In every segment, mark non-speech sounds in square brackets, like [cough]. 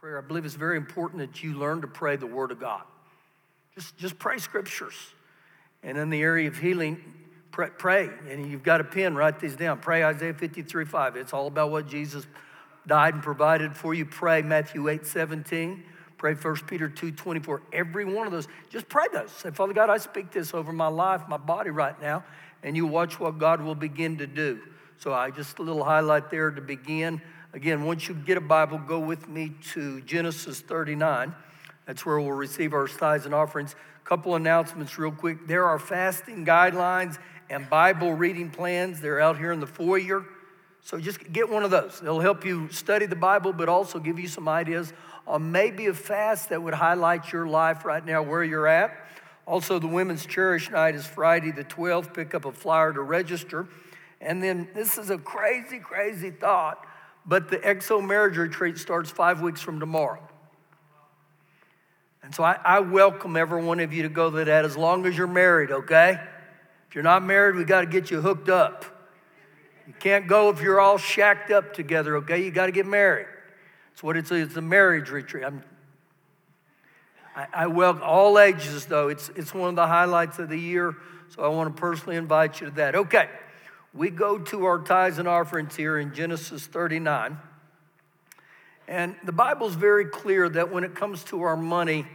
prayer, I believe it's very important that you learn to pray the Word of God. Just, just pray scriptures. And in the area of healing, pray, pray. And you've got a pen, write these down. Pray Isaiah 53 5. It's all about what Jesus died and provided for you. Pray Matthew 8 17. Pray 1 Peter 2 24. Every one of those, just pray those. Say, Father God, I speak this over my life, my body right now, and you watch what God will begin to do. So I just a little highlight there to begin. Again, once you get a Bible, go with me to Genesis 39. That's where we'll receive our tithes and offerings. Couple announcements, real quick. There are fasting guidelines and Bible reading plans. They're out here in the foyer. So just get one of those. They'll help you study the Bible, but also give you some ideas on maybe a fast that would highlight your life right now, where you're at. Also, the Women's Cherish Night is Friday the 12th. Pick up a flyer to register. And then this is a crazy, crazy thought. But the XO marriage retreat starts five weeks from tomorrow. And so I, I, welcome every one of you to go to that as long as you're married, okay? If you're not married, we got to get you hooked up. You can't go if you're all shacked up together, okay? You got to get married. It's what it's, it's a marriage retreat. I'm, I, I welcome all ages, though. It's, it's one of the highlights of the year, so I want to personally invite you to that. Okay we go to our tithes and offerings here in Genesis 39. And the Bible's very clear that when it comes to our money,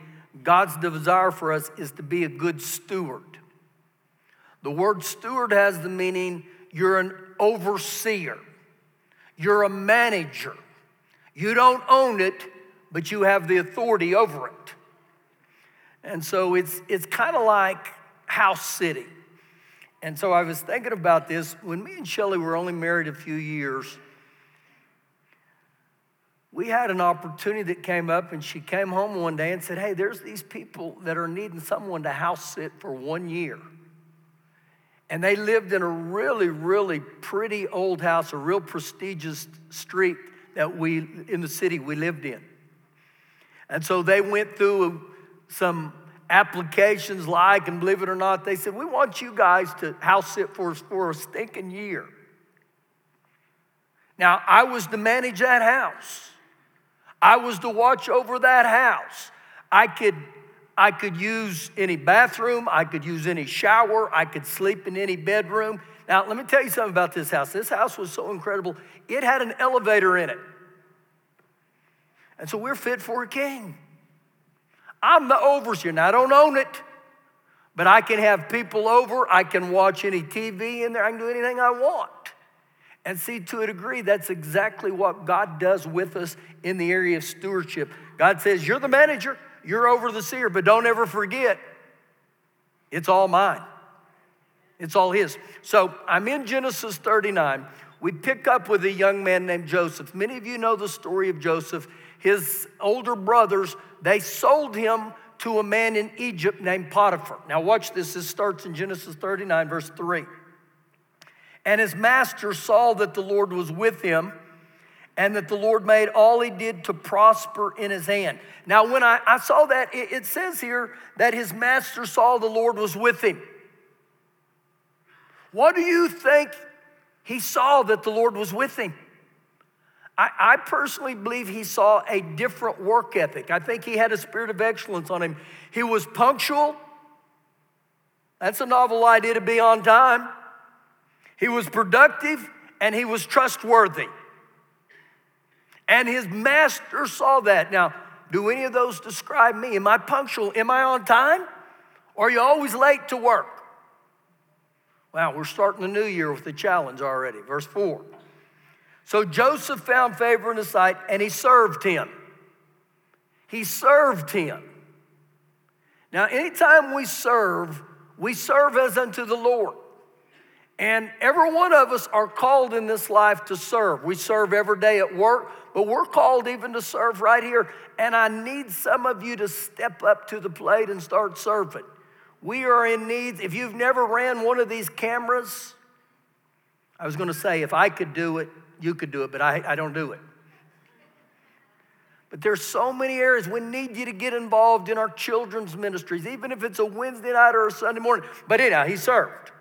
God's desire for us is to be a good steward. The word steward has the meaning you're an overseer, you're a manager. You don't own it, but you have the authority over it. And so it's, it's kind of like house sitting. And so I was thinking about this. When me and Shelly were only married a few years, we had an opportunity that came up, and she came home one day and said, Hey, there's these people that are needing someone to house sit for one year. And they lived in a really, really pretty old house, a real prestigious street that we, in the city we lived in. And so they went through some applications like, and believe it or not, they said, We want you guys to house sit for us for a stinking year. Now, I was to manage that house. I was to watch over that house. I could, I could use any bathroom, I could use any shower, I could sleep in any bedroom. Now, let me tell you something about this house. This house was so incredible, it had an elevator in it. And so we're fit for a king. I'm the overseer. I don't own it, but I can have people over. I can watch any TV in there. I can do anything I want. And see, to a degree, that's exactly what God does with us in the area of stewardship. God says, You're the manager, you're over the seer, but don't ever forget, it's all mine. It's all His. So I'm in Genesis 39. We pick up with a young man named Joseph. Many of you know the story of Joseph. His older brothers they sold him to a man in Egypt named Potiphar. Now, watch this. This starts in Genesis 39, verse 3. And his master saw that the Lord was with him and that the Lord made all he did to prosper in his hand. Now, when I, I saw that, it, it says here that his master saw the Lord was with him. What do you think he saw that the Lord was with him? I, I, personally believe he saw a different work ethic. I think he had a spirit of excellence on him. He was punctual. That's a novel idea to be on time. He was productive and he was trustworthy. And his master saw that. Now, do any of those describe me? Am I punctual? Am I on time? Or are you always late to work? Wow, we're starting the new year with a challenge already. Verse 4. So Joseph found favor in his sight and he served him. He served him. Now, anytime we serve, we serve as unto the Lord. And every one of us are called in this life to serve. We serve every day at work, but we're called even to serve right here. And I need some of you to step up to the plate and start serving. We are in need. If you've never ran one of these cameras, I was going to say, if I could do it, you could do it, but I, I don't do it. But there's so many areas we need you to get involved in our children's ministries, even if it's a Wednesday night or a Sunday morning. But anyhow, he served.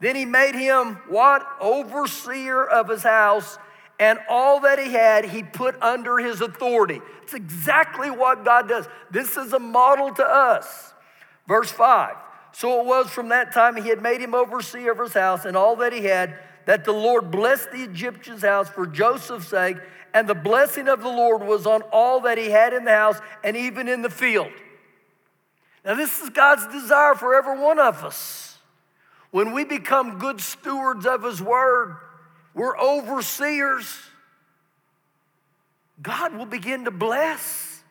Then he made him what? Overseer of his house and all that he had, he put under his authority. It's exactly what God does. This is a model to us. Verse 5 So it was from that time he had made him overseer of his house and all that he had, that the Lord blessed the Egyptian's house for Joseph's sake, and the blessing of the Lord was on all that he had in the house and even in the field. Now, this is God's desire for every one of us. When we become good stewards of his word, we're overseers. God will begin to bless.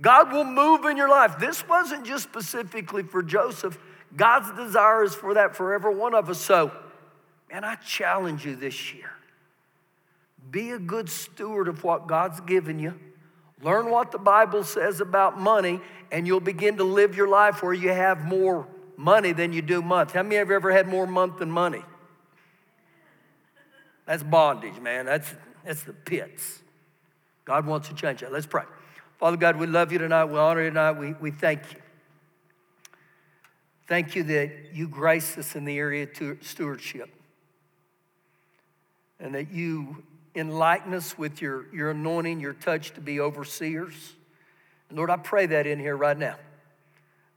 God will move in your life. This wasn't just specifically for Joseph. God's desire is for that for every one of us. So, man, I challenge you this year. Be a good steward of what God's given you. Learn what the Bible says about money, and you'll begin to live your life where you have more money than you do month. How many have you ever had more month than money? That's bondage, man. That's, that's the pits. God wants to change that. Let's pray. Father God, we love you tonight. We honor you tonight. We, we thank you. Thank you that you grace us in the area of stewardship and that you enlighten us with your, your anointing, your touch to be overseers. And Lord, I pray that in here right now,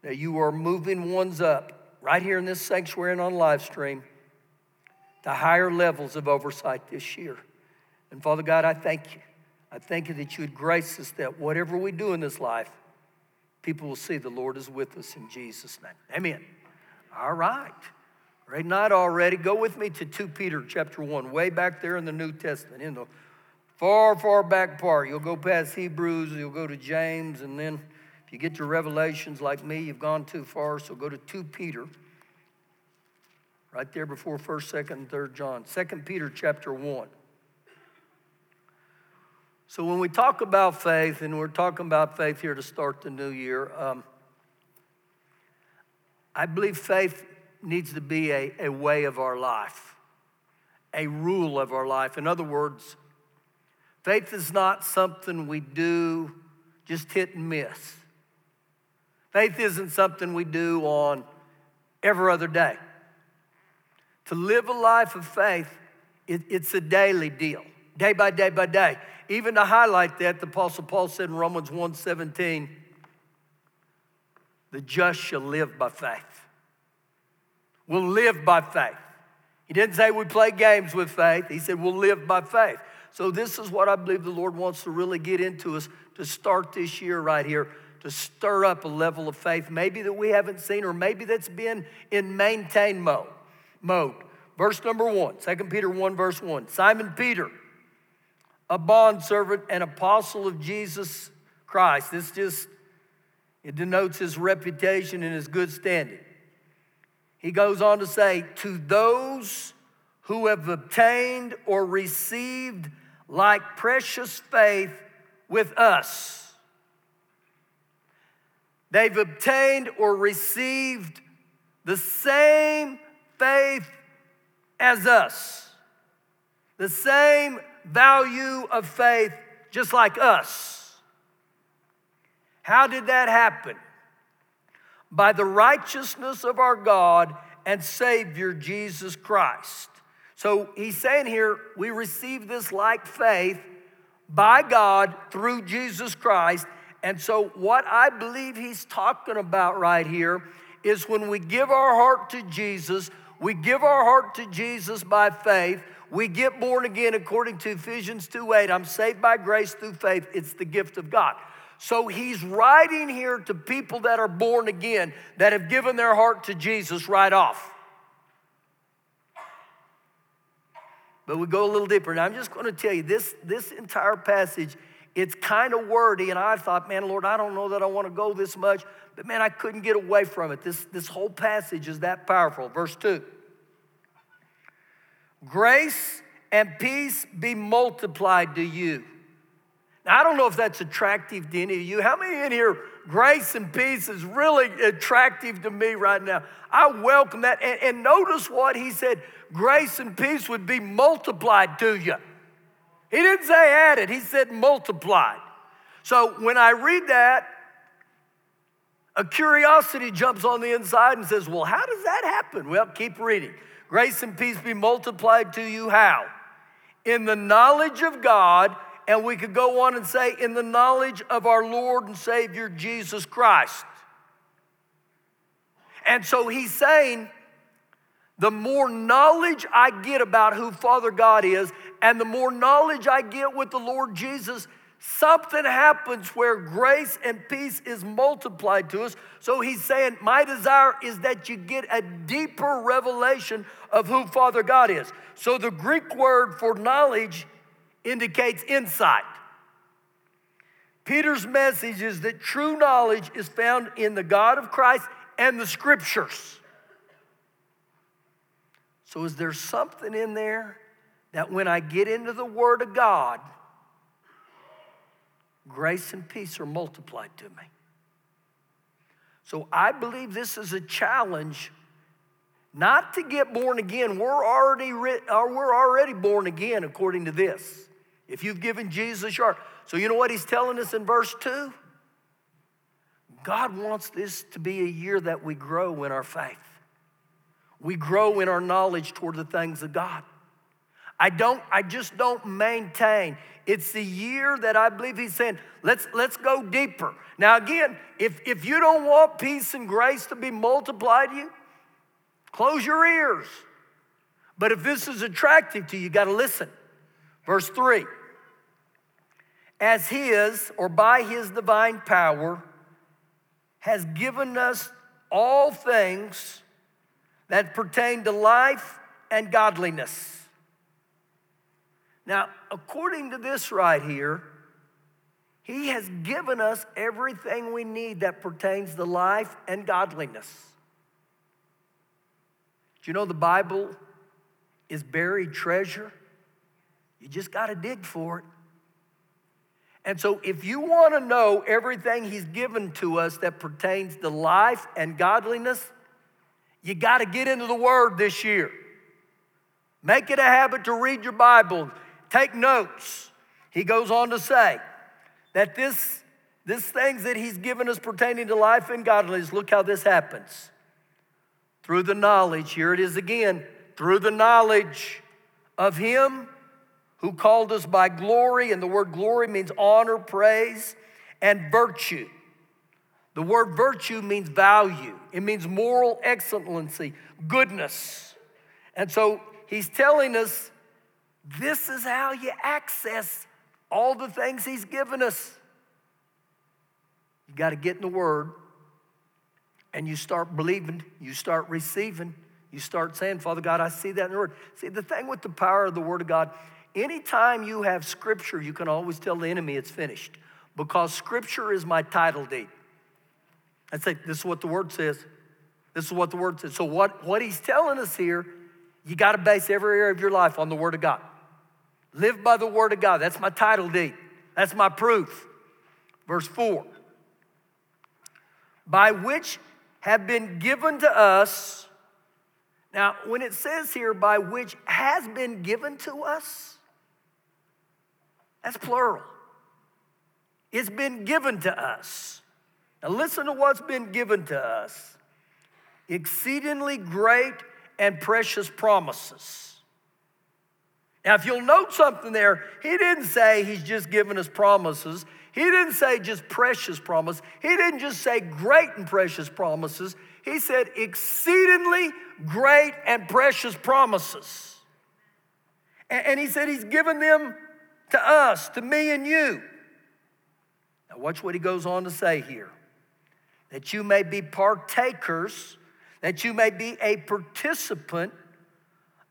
that you are moving ones up right here in this sanctuary and on live stream to higher levels of oversight this year. And Father God, I thank you. I thank you that you would grace us that whatever we do in this life, people will see the Lord is with us in Jesus' name. Amen. All right. Great night already. Go with me to 2 Peter chapter 1, way back there in the New Testament, in the far, far back part. You'll go past Hebrews, you'll go to James, and then if you get to Revelations like me, you've gone too far, so go to 2 Peter right there before 1st, 2nd, and 3rd John. 2 Peter chapter 1. So when we talk about faith, and we're talking about faith here to start the new year, um, I believe faith needs to be a, a way of our life, a rule of our life. In other words, faith is not something we do just hit and miss. Faith isn't something we do on every other day. To live a life of faith, it, it's a daily deal, day by day by day. Even to highlight that, the Apostle Paul said in Romans 1:17, the just shall live by faith. We'll live by faith. He didn't say we play games with faith. He said we'll live by faith. So this is what I believe the Lord wants to really get into us to start this year right here, to stir up a level of faith, maybe that we haven't seen, or maybe that's been in maintain mode mode. Verse number one, 2 Peter 1, verse 1. Simon Peter, a bondservant and apostle of Jesus Christ. This just it denotes his reputation and his good standing. He goes on to say, to those who have obtained or received like precious faith with us. They've obtained or received the same faith as us, the same value of faith just like us. How did that happen? By the righteousness of our God and Savior Jesus Christ. So he's saying here, we receive this like faith by God through Jesus Christ. And so, what I believe he's talking about right here is when we give our heart to Jesus, we give our heart to Jesus by faith. We get born again according to Ephesians 2 8. I'm saved by grace through faith. It's the gift of God. So he's writing here to people that are born again, that have given their heart to Jesus right off. But we go a little deeper. Now, I'm just going to tell you this, this entire passage, it's kind of wordy. And I thought, man, Lord, I don't know that I want to go this much. But man, I couldn't get away from it. This, this whole passage is that powerful. Verse 2 Grace and peace be multiplied to you. Now, I don't know if that's attractive to any of you. How many in here, grace and peace is really attractive to me right now? I welcome that. And, and notice what he said grace and peace would be multiplied to you. He didn't say added, he said multiplied. So when I read that, a curiosity jumps on the inside and says, Well, how does that happen? Well, keep reading. Grace and peace be multiplied to you. How? in the knowledge of God, and we could go on and say, in the knowledge of our Lord and Savior Jesus Christ. And so he's saying, the more knowledge I get about who Father God is, and the more knowledge I get with the Lord Jesus, something happens where grace and peace is multiplied to us. So he's saying, My desire is that you get a deeper revelation of who Father God is. So the Greek word for knowledge indicates insight. Peter's message is that true knowledge is found in the God of Christ and the scriptures. So, is there something in there that when I get into the Word of God, grace and peace are multiplied to me? So, I believe this is a challenge not to get born again. We're already, or uh, we're already born again according to this. If you've given Jesus your heart. So, you know what he's telling us in verse 2? God wants this to be a year that we grow in our faith. We grow in our knowledge toward the things of God. I don't, I just don't maintain. It's the year that I believe he's saying, let's, let's go deeper. Now, again, if, if you don't want peace and grace to be multiplied to you, close your ears. But if this is attractive to you, you got to listen. Verse 3 As his, or by his divine power, has given us all things that pertain to life and godliness. Now, according to this right here, he has given us everything we need that pertains to life and godliness. Do you know the Bible is buried treasure? You just got to dig for it. And so, if you want to know everything He's given to us that pertains to life and godliness, you got to get into the Word this year. Make it a habit to read your Bible, take notes. He goes on to say that this, this things that He's given us pertaining to life and godliness, look how this happens. Through the knowledge, here it is again, through the knowledge of Him who called us by glory, and the word glory means honor, praise, and virtue. The word virtue means value, it means moral excellency, goodness. And so he's telling us this is how you access all the things he's given us. You got to get in the word and you start believing, you start receiving, you start saying, Father God, I see that in the word. See, the thing with the power of the word of God, Anytime you have scripture, you can always tell the enemy it's finished because scripture is my title deed. I say, this is what the word says. This is what the word says. So, what, what he's telling us here, you got to base every area of your life on the word of God. Live by the word of God. That's my title deed. That's my proof. Verse 4 By which have been given to us. Now, when it says here, by which has been given to us, that's plural. It's been given to us. Now, listen to what's been given to us exceedingly great and precious promises. Now, if you'll note something there, he didn't say he's just given us promises. He didn't say just precious promises. He didn't just say great and precious promises. He said exceedingly great and precious promises. And, he said he's given them to us, to me and you. Now, watch what he goes on to say here that you may be partakers, that you may be a participant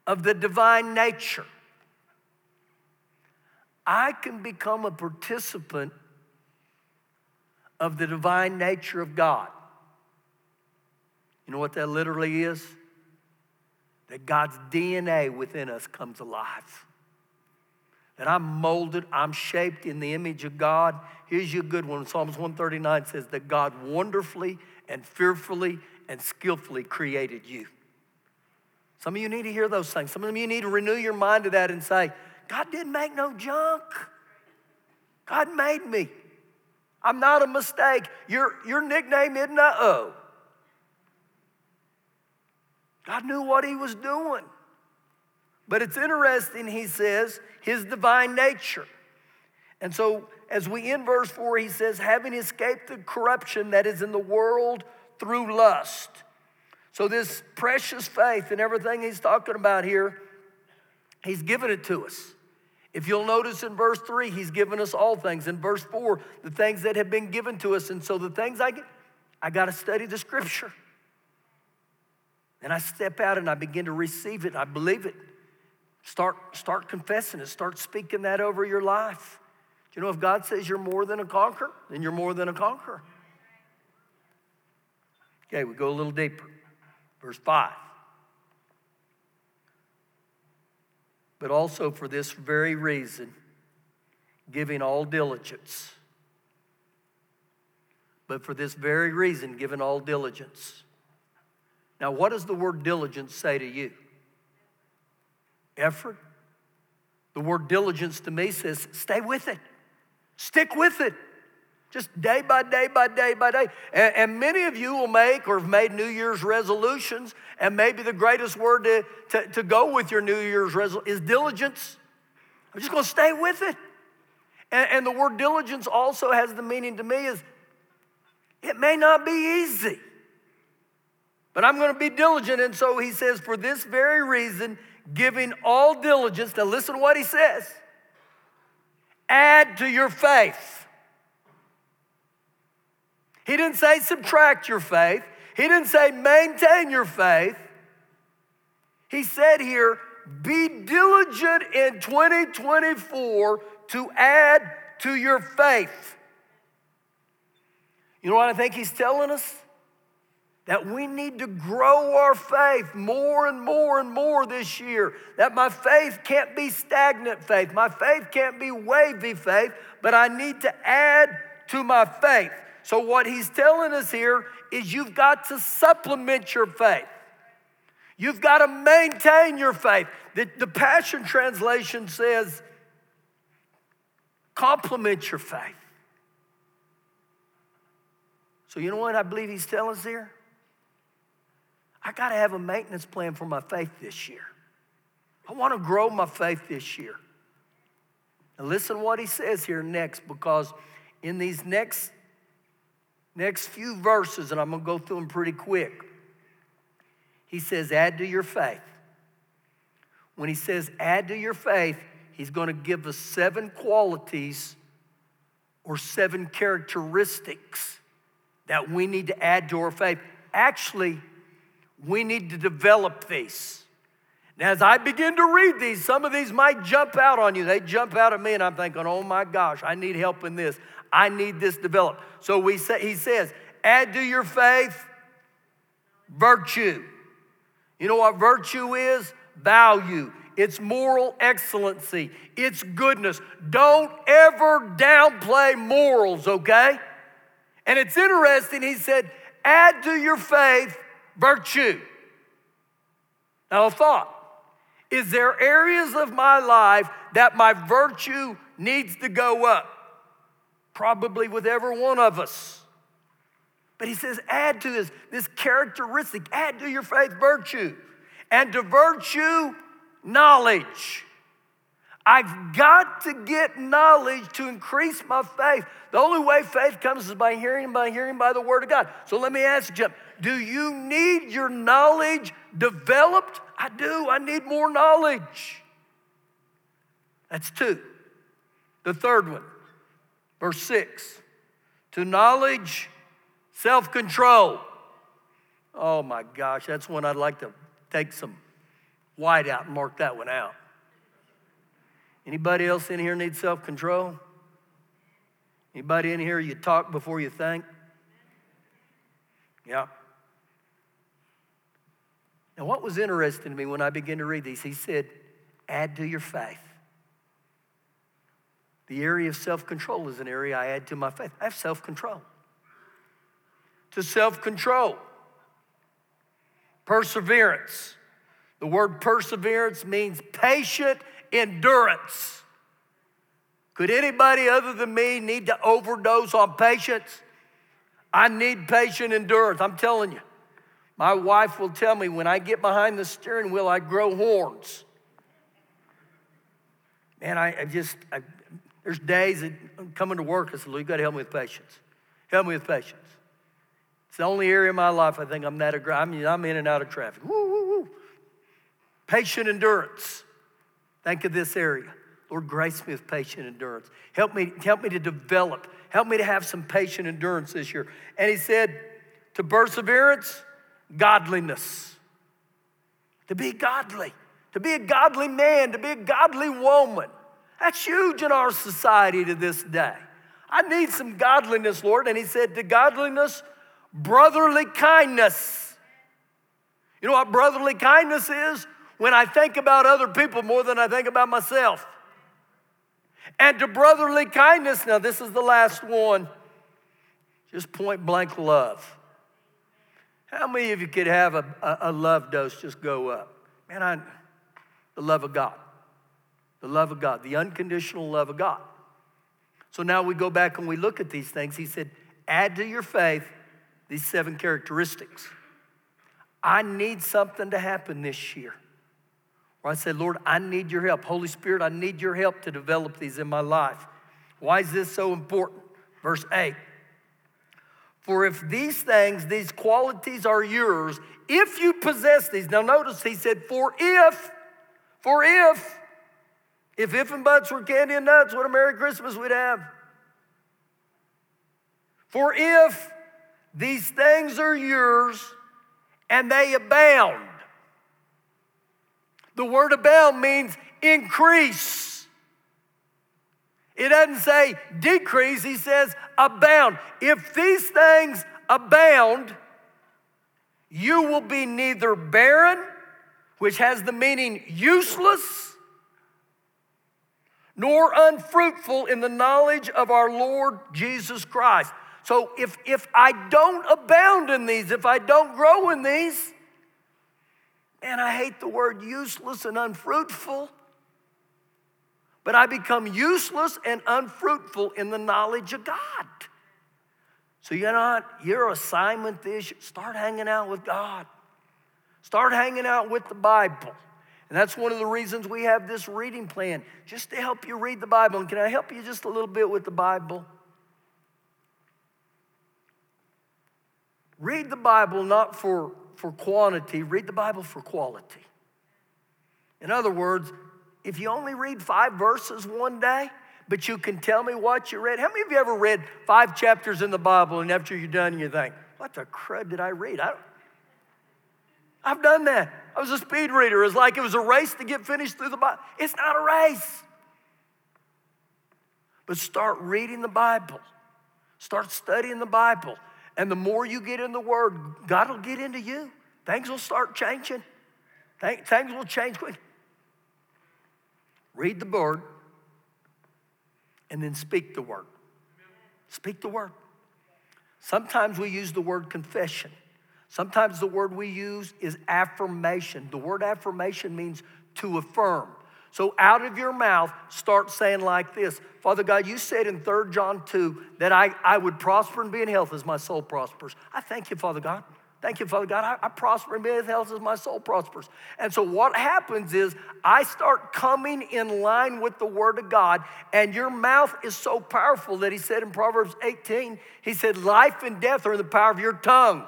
of the divine nature. I can become a participant of the divine nature of God. You know what that literally is? That God's DNA within us comes alive that I'm molded, I'm shaped in the image of God. Here's your good one. Psalms 139 says that God wonderfully and fearfully and skillfully created you. Some of you need to hear those things. Some of you need to renew your mind to that and say, God didn't make no junk. God made me. I'm not a mistake. Your, your nickname isn't uh oh. God knew what He was doing. But it's interesting, he says, his divine nature. And so, as we end verse 4, he says, having escaped the corruption that is in the world through lust. So, this precious faith and everything he's talking about here, he's given it to us. If you'll notice in verse 3, he's given us all things. In verse 4, the things that have been given to us. And so, the things I get, I got to study the scripture. And I step out and I begin to receive it. I believe it. Start, start confessing it. Start speaking that over your life. Do you know if God says you're more than a conqueror, then you're more than a conqueror. Okay, we go a little deeper. Verse 5. But also for this very reason, giving all diligence. But for this very reason, giving all diligence. Now, what does the word diligence say to you? Effort. The word diligence to me says stay with it, stick with it. Just day by day by day by day. And, and, many of you will make or have made New Year's resolutions, and maybe the greatest word to, to, to go with your New Year's resolution is diligence. I'm just going to stay with it. And, and the word diligence also has the meaning to me is it may not be easy, but I'm going to be diligent. And so he says, for this very reason, giving all diligence. Now, listen to what he says add to your faith. He didn't say subtract your faith, he didn't say maintain your faith. He said here, be diligent in 2024 to add to your faith. You know what I think he's telling us? That we need to grow our faith more and more and more this year. That my faith can't be stagnant faith, my faith can't be wavy faith, but I need to add to my faith. So, what he's telling us here is you've got to supplement your faith. You've got to maintain your faith. The, the Passion Translation says, complement your faith. So, you know what I believe he's telling us here? I got to have a maintenance plan for my faith this year. I want to grow my faith this year. Now listen what he says here next, because in these next next few verses, and I'm going to go through them pretty quick. He says, add to your faith. When he says add to your faith, he's going to give us seven qualities or seven characteristics that we need to add to our faith. Actually, we need to develop these. Now, as I begin to read these, some of these might jump out on you. They jump out at me, and I'm thinking, oh my gosh, I need help in this. I need this developed. So we say, he says, add to your faith virtue. You know what virtue is? Value. It's moral excellency. It's goodness. Don't ever downplay morals, okay? And it's interesting, he said, add to your faith virtue. Now, a thought is there areas of my life that my virtue needs to go up? Probably with every one of us. But he says, add to this, this characteristic, add to your faith virtue, and to virtue, knowledge. I've got to get knowledge to increase my faith. The only way faith comes is by hearing, by hearing by the word of God. So let me ask you, do you need your knowledge developed? I do. I need more knowledge. That's two. The third one, verse six to knowledge, self control. Oh my gosh, that's one I'd like to take some white out and mark that one out. Anybody else in here need self control? Anybody in here you talk before you think? Yeah. Now, what was interesting to me when I began to read these, he said, add to your faith. The area of self control is an area I add to my faith. I have self control. To self control, perseverance. The word perseverance means patient endurance. Could anybody other than me need to overdose on patience? I need patient endurance. I'm telling you. My wife will tell me when I get behind the steering wheel, I grow horns. Man, I, I just, I, there's days that I'm coming to work, I said, Lord, you got to help me with patience. Help me with patience. It's the only area of my life I think I'm that aggressive. I mean, I'm in and out of traffic. Woo, woo, woo. Patient endurance. Think of this area. Lord, grace me with patient endurance. Help me, help me to develop. Help me to have some patient endurance this year. And he said, to perseverance, godliness. To be godly, to be a godly man, to be a godly woman. That's huge in our society to this day. I need some godliness, Lord. And he said, to godliness, brotherly kindness. You know what brotherly kindness is? When I think about other people more than I think about myself. And to brotherly kindness, now this is the last one, just point blank love. How many of you could have a, a, a love dose just go up? Man, I, the love of God. The love of God, the unconditional love of God. So now we go back and we look at these things. He said, add to your faith these seven characteristics. I need something to happen this year. Or I said, Lord, I need your help. Holy Spirit, I need your help to develop these in my life. Why is this so important? Verse 8 For if these things, these qualities are yours, if you possess these, now notice he said, For if, for if, if if and buts were candy and nuts, what a Merry Christmas we'd have. For if these things are yours and they abound, the word abound means increase. It doesn't say decrease, he says abound. If these things abound, you will be neither barren, which has the meaning useless, nor unfruitful in the knowledge of our Lord Jesus Christ. So if, if I don't abound in these, if I don't grow in these, and I hate the word useless and unfruitful. But I become useless and unfruitful in the knowledge of God. So you know what? Your assignment is start hanging out with God. Start hanging out with the Bible. And that's one of the reasons we have this reading plan, just to help you read the Bible. And can I help you just a little bit with the Bible? Read the Bible not for for quantity, read the Bible for quality. In other words, if you only read five verses one day, but you can tell me what you read. How many of you ever read five chapters in the Bible and after you're done, you think, what the crud did I read? I I've done that. I was a speed reader. It's like it was a race to get finished through the Bible. It's not a race. But start reading the Bible, start studying the Bible. And the more you get in the Word, God will get into you. Things will start changing. Things will change quick. Read the Word and then speak the Word. Speak the Word. Sometimes we use the word confession. Sometimes the word we use is affirmation. The word affirmation means to affirm. So out of your mouth, start saying like this Father God, you said in 3 John 2 that I, I would prosper and be in health as my soul prospers. I thank you, Father God. Thank you, Father God. I, I prosper and be in health as my soul prospers. And so what happens is I start coming in line with the word of God, and your mouth is so powerful that he said in Proverbs 18, he said, Life and death are in the power of your tongue.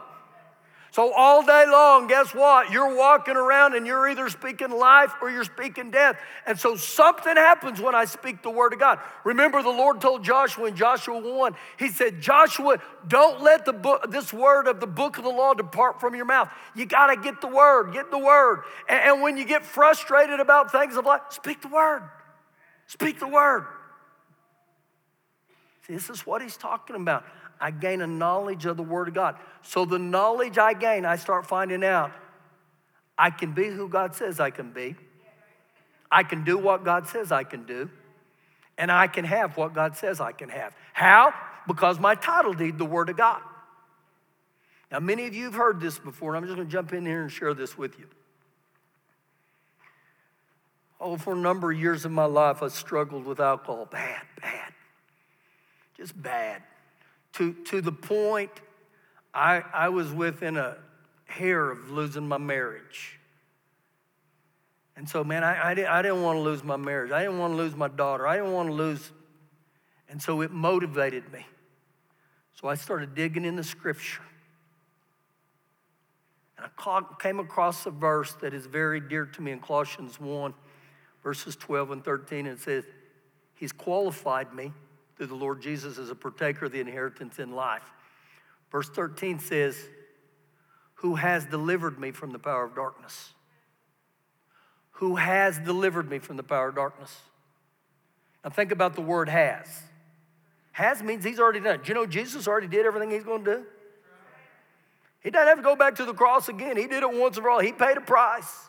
So, all day long, guess what? You're walking around and you're either speaking life or you're speaking death. And so, something happens when I speak the word of God. Remember, the Lord told Joshua in Joshua 1, He said, Joshua, don't let the book, this word of the book of the law depart from your mouth. You got to get the word, get the word. And, and when you get frustrated about things of life, speak the word. Speak the word. See, this is what He's talking about. I gain a knowledge of the Word of God. So the knowledge I gain, I start finding out I can be who God says I can be. I can do what God says I can do. And I can have what God says I can have. How? Because my title deed, the Word of God. Now, many of you have heard this before, and I'm just going to jump in here and share this with you. Oh, for a number of years in my life, I struggled with alcohol. Bad, bad. Just bad to, to the point I, I was within a hair of losing my marriage. And so, man, I, I, didn't, I didn't want to lose my marriage. I didn't want to lose my daughter. I didn't want to lose. And so it motivated me. So I started digging in the scripture. And I came across a verse that is very dear to me in Colossians 1, verses 12 and 13. And it says, He's qualified me through the Lord Jesus as a partaker of the inheritance in life. Verse 13 says, Who has delivered me from the power of darkness? Who has delivered me from the power of darkness? Now think about the word has. Has means he's already done. Do you know Jesus already did everything he's going to do? He doesn't have to go back to the cross again. He did it once and for all. He paid a price.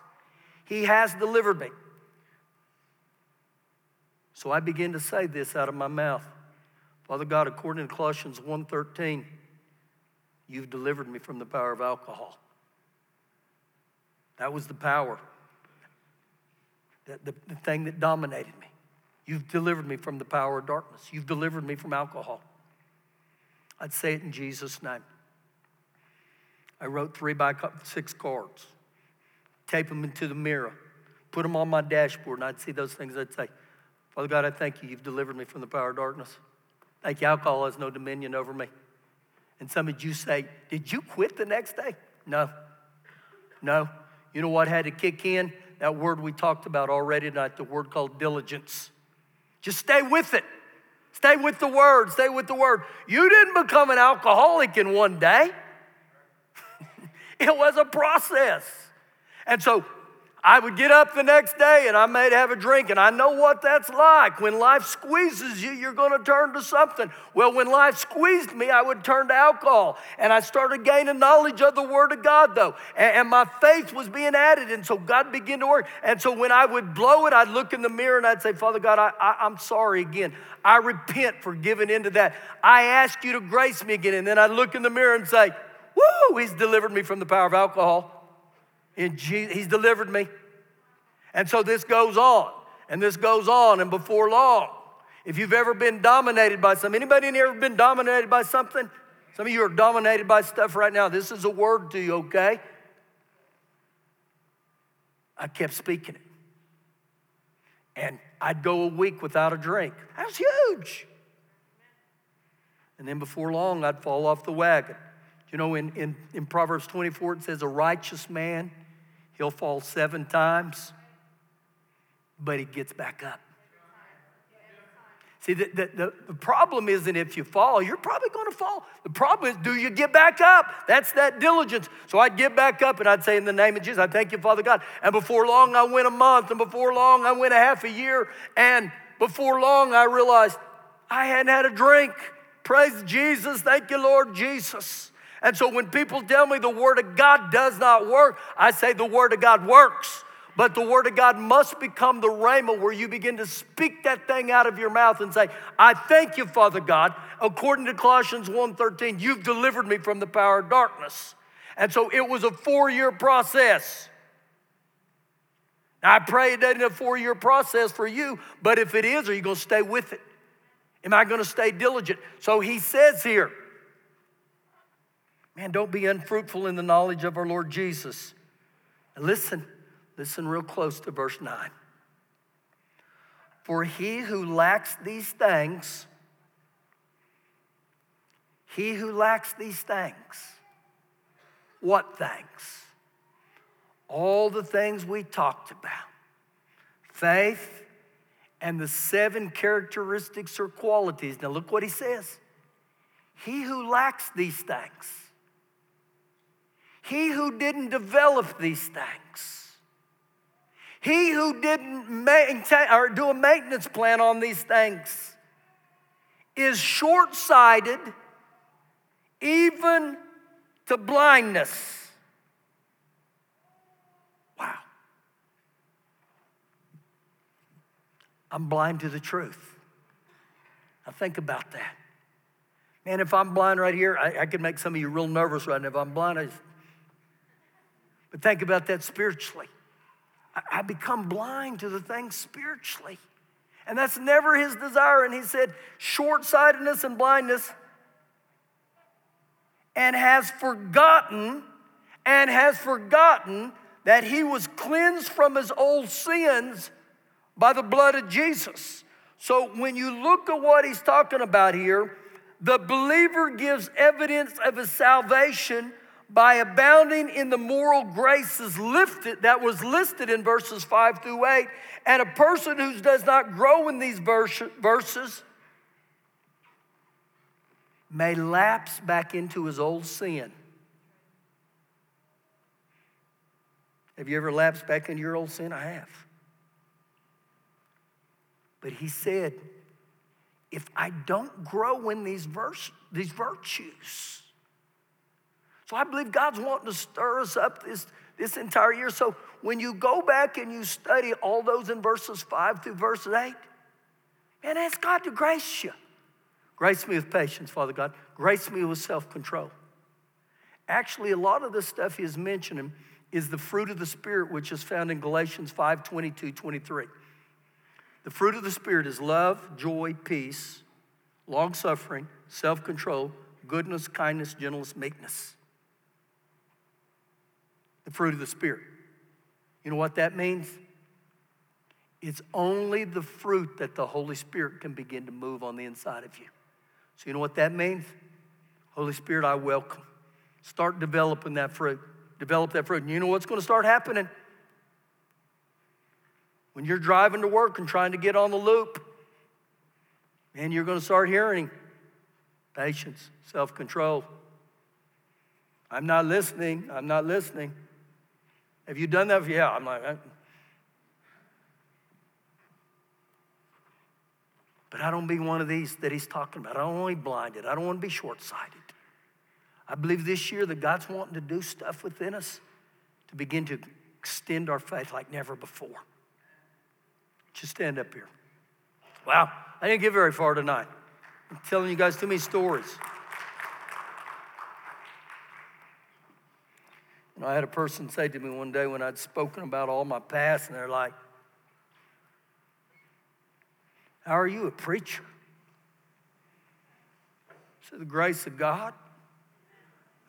He has delivered me. So I begin to say this out of my mouth. Father God, according to Colossians 1:13, you've delivered me from the power of alcohol. That was the power, the, the, the thing that dominated me. You've delivered me from the power of darkness. You've delivered me from alcohol. I'd say it in Jesus' name. I wrote three by six cards, tape them into the mirror, put them on my dashboard, and I'd see those things. I'd say, Father God, I thank you. You've delivered me from the power of darkness. You. Alcohol has no dominion over me. And some of you say, Did you quit the next day? No. No. You know what had to kick in? That word we talked about already tonight, the word called diligence. Just stay with it. Stay with the word. Stay with the word. You didn't become an alcoholic in one day, [laughs] it was a process. And so I would get up the next day and I may have a drink, and I know what that's like. When life squeezes you, you're going to turn to something. Well, when life squeezed me, I would turn to alcohol. And I started gaining knowledge of the Word of God, though. And, my faith was being added, and so God began to work. And so when I would blow it, I'd look in the mirror and I'd say, Father God, I, I, I'm sorry again. I repent for giving into that. I ask you to grace me again. And then I'd look in the mirror and say, Woo, He's delivered me from the power of alcohol. In Jesus, he's delivered me. And so this goes on, and this goes on, and before long, if you've ever been dominated by something, anybody in here ever been dominated by something? Some of you are dominated by stuff right now. This is a word to you, okay? I kept speaking it. And I'd go a week without a drink. That was huge. And then before long, I'd fall off the wagon. You know, in, in, in Proverbs 24, it says, A righteous man He'll fall seven times, but he gets back up. See, the, the, the, problem isn't if you fall, you're probably going to fall. The problem is, do you get back up? That's that diligence. So I'd get back up and I'd say, In the name of Jesus, I thank you, Father God. And before long, I went a month, and before long, I went a half a year. And before long, I realized I hadn't had a drink. Praise Jesus. Thank you, Lord Jesus. And so when people tell me the Word of God does not work, I say the Word of God works. But the Word of God must become the rhema where you begin to speak that thing out of your mouth and say, I thank you, Father God. According to Colossians 1.13, you've delivered me from the power of darkness. And so it was a four-year process. I pray it isn't a four-year process for you, but if it is, are you going to stay with it? Am I going to stay diligent? So he says here, Man, don't be unfruitful in the knowledge of our Lord Jesus. And listen, listen real close to verse 9. For he who lacks these things, he who lacks these things, what things? All the things we talked about faith and the seven characteristics or qualities. Now, look what he says. He who lacks these things, he who didn't develop these things, he who didn't maintain or do a maintenance plan on these things, is short sighted even to blindness. Wow. I'm blind to the truth. Now, think about that. Man, if I'm blind right here, I, I could make some of you real nervous right now. If I'm blind, I just, but think about that spiritually. I, become blind to the things spiritually. And that's never his desire. And he said, short sightedness and blindness, and has forgotten, and has forgotten that he was cleansed from his old sins by the blood of Jesus. So when you look at what he's talking about here, the believer gives evidence of his salvation by abounding in the moral graces lifted that was listed in verses 5 through 8 and a person who does not grow in these verses may lapse back into his old sin. Have you ever lapsed back into your old sin? I have. But he said if i don't grow in these, verse, these virtues so I believe God's wanting to stir us up this, this entire year. So when you go back and you study all those in verses 5 through verses 8, and ask God to grace you. Grace me with patience, Father God. Grace me with self control. Actually, a lot of the stuff he is mentioning is the fruit of the Spirit, which is found in Galatians 5 22, 23. The fruit of the Spirit is love, joy, peace, long suffering, self control, goodness, kindness, gentleness, meekness the fruit of the Spirit. You know what that means? It's only the fruit that the Holy Spirit can begin to move on the inside of you. So, you know what that means? Holy Spirit, I welcome. Start developing that fruit. Develop that fruit. And you know what's going to start happening? When you're driving to work and trying to get on the loop, and you're going to start hearing patience, self control. I'm not listening. I'm not listening. Have you done that? Yeah. I'm like, I... but I don't be one of these that he's talking about. I don't want to be blinded. I don't want to be short sighted. I believe this year that God's wanting to do stuff within us to begin to extend our faith like never before. Just stand up here. Wow, I didn't get very far tonight. I'm telling you guys too many stories. I had a person say to me one day when I'd spoken about all my past, and they're like, How are you a preacher? I said, The grace of God.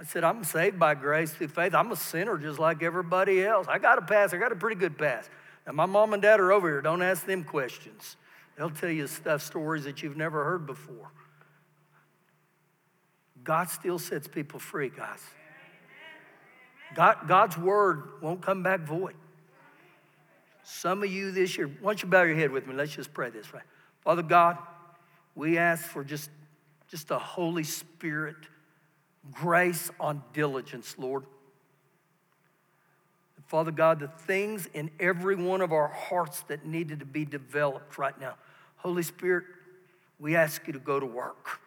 I said, I'm saved by grace through faith. I'm a sinner just like everybody else. I got a past, I got a pretty good past. Now, my mom and dad are over here. Don't ask them questions. They'll tell you stuff, stories that you've never heard before. God still sets people free, guys. God, God's word won't come back void. Some of you this year, why don't you bow your head with me? Let's just pray this, right? Father God, we ask for just, just a Holy Spirit grace on diligence, Lord. Father God, the things in every one of our hearts that needed to be developed right now, Holy Spirit, we ask you to go to work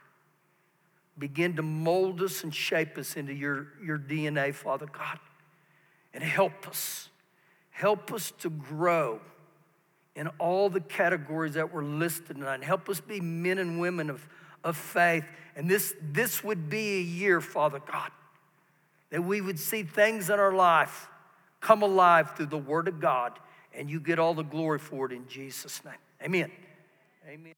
begin to mold us and shape us into your, your DNA, Father God. And help us. Help us to grow in all the categories that were listed tonight. Help us be men and women of, of faith. And this, this would be a year, Father God, that we would see things in our life come alive through the Word of God, and you get all the glory for it in Jesus' name. Amen. Amen.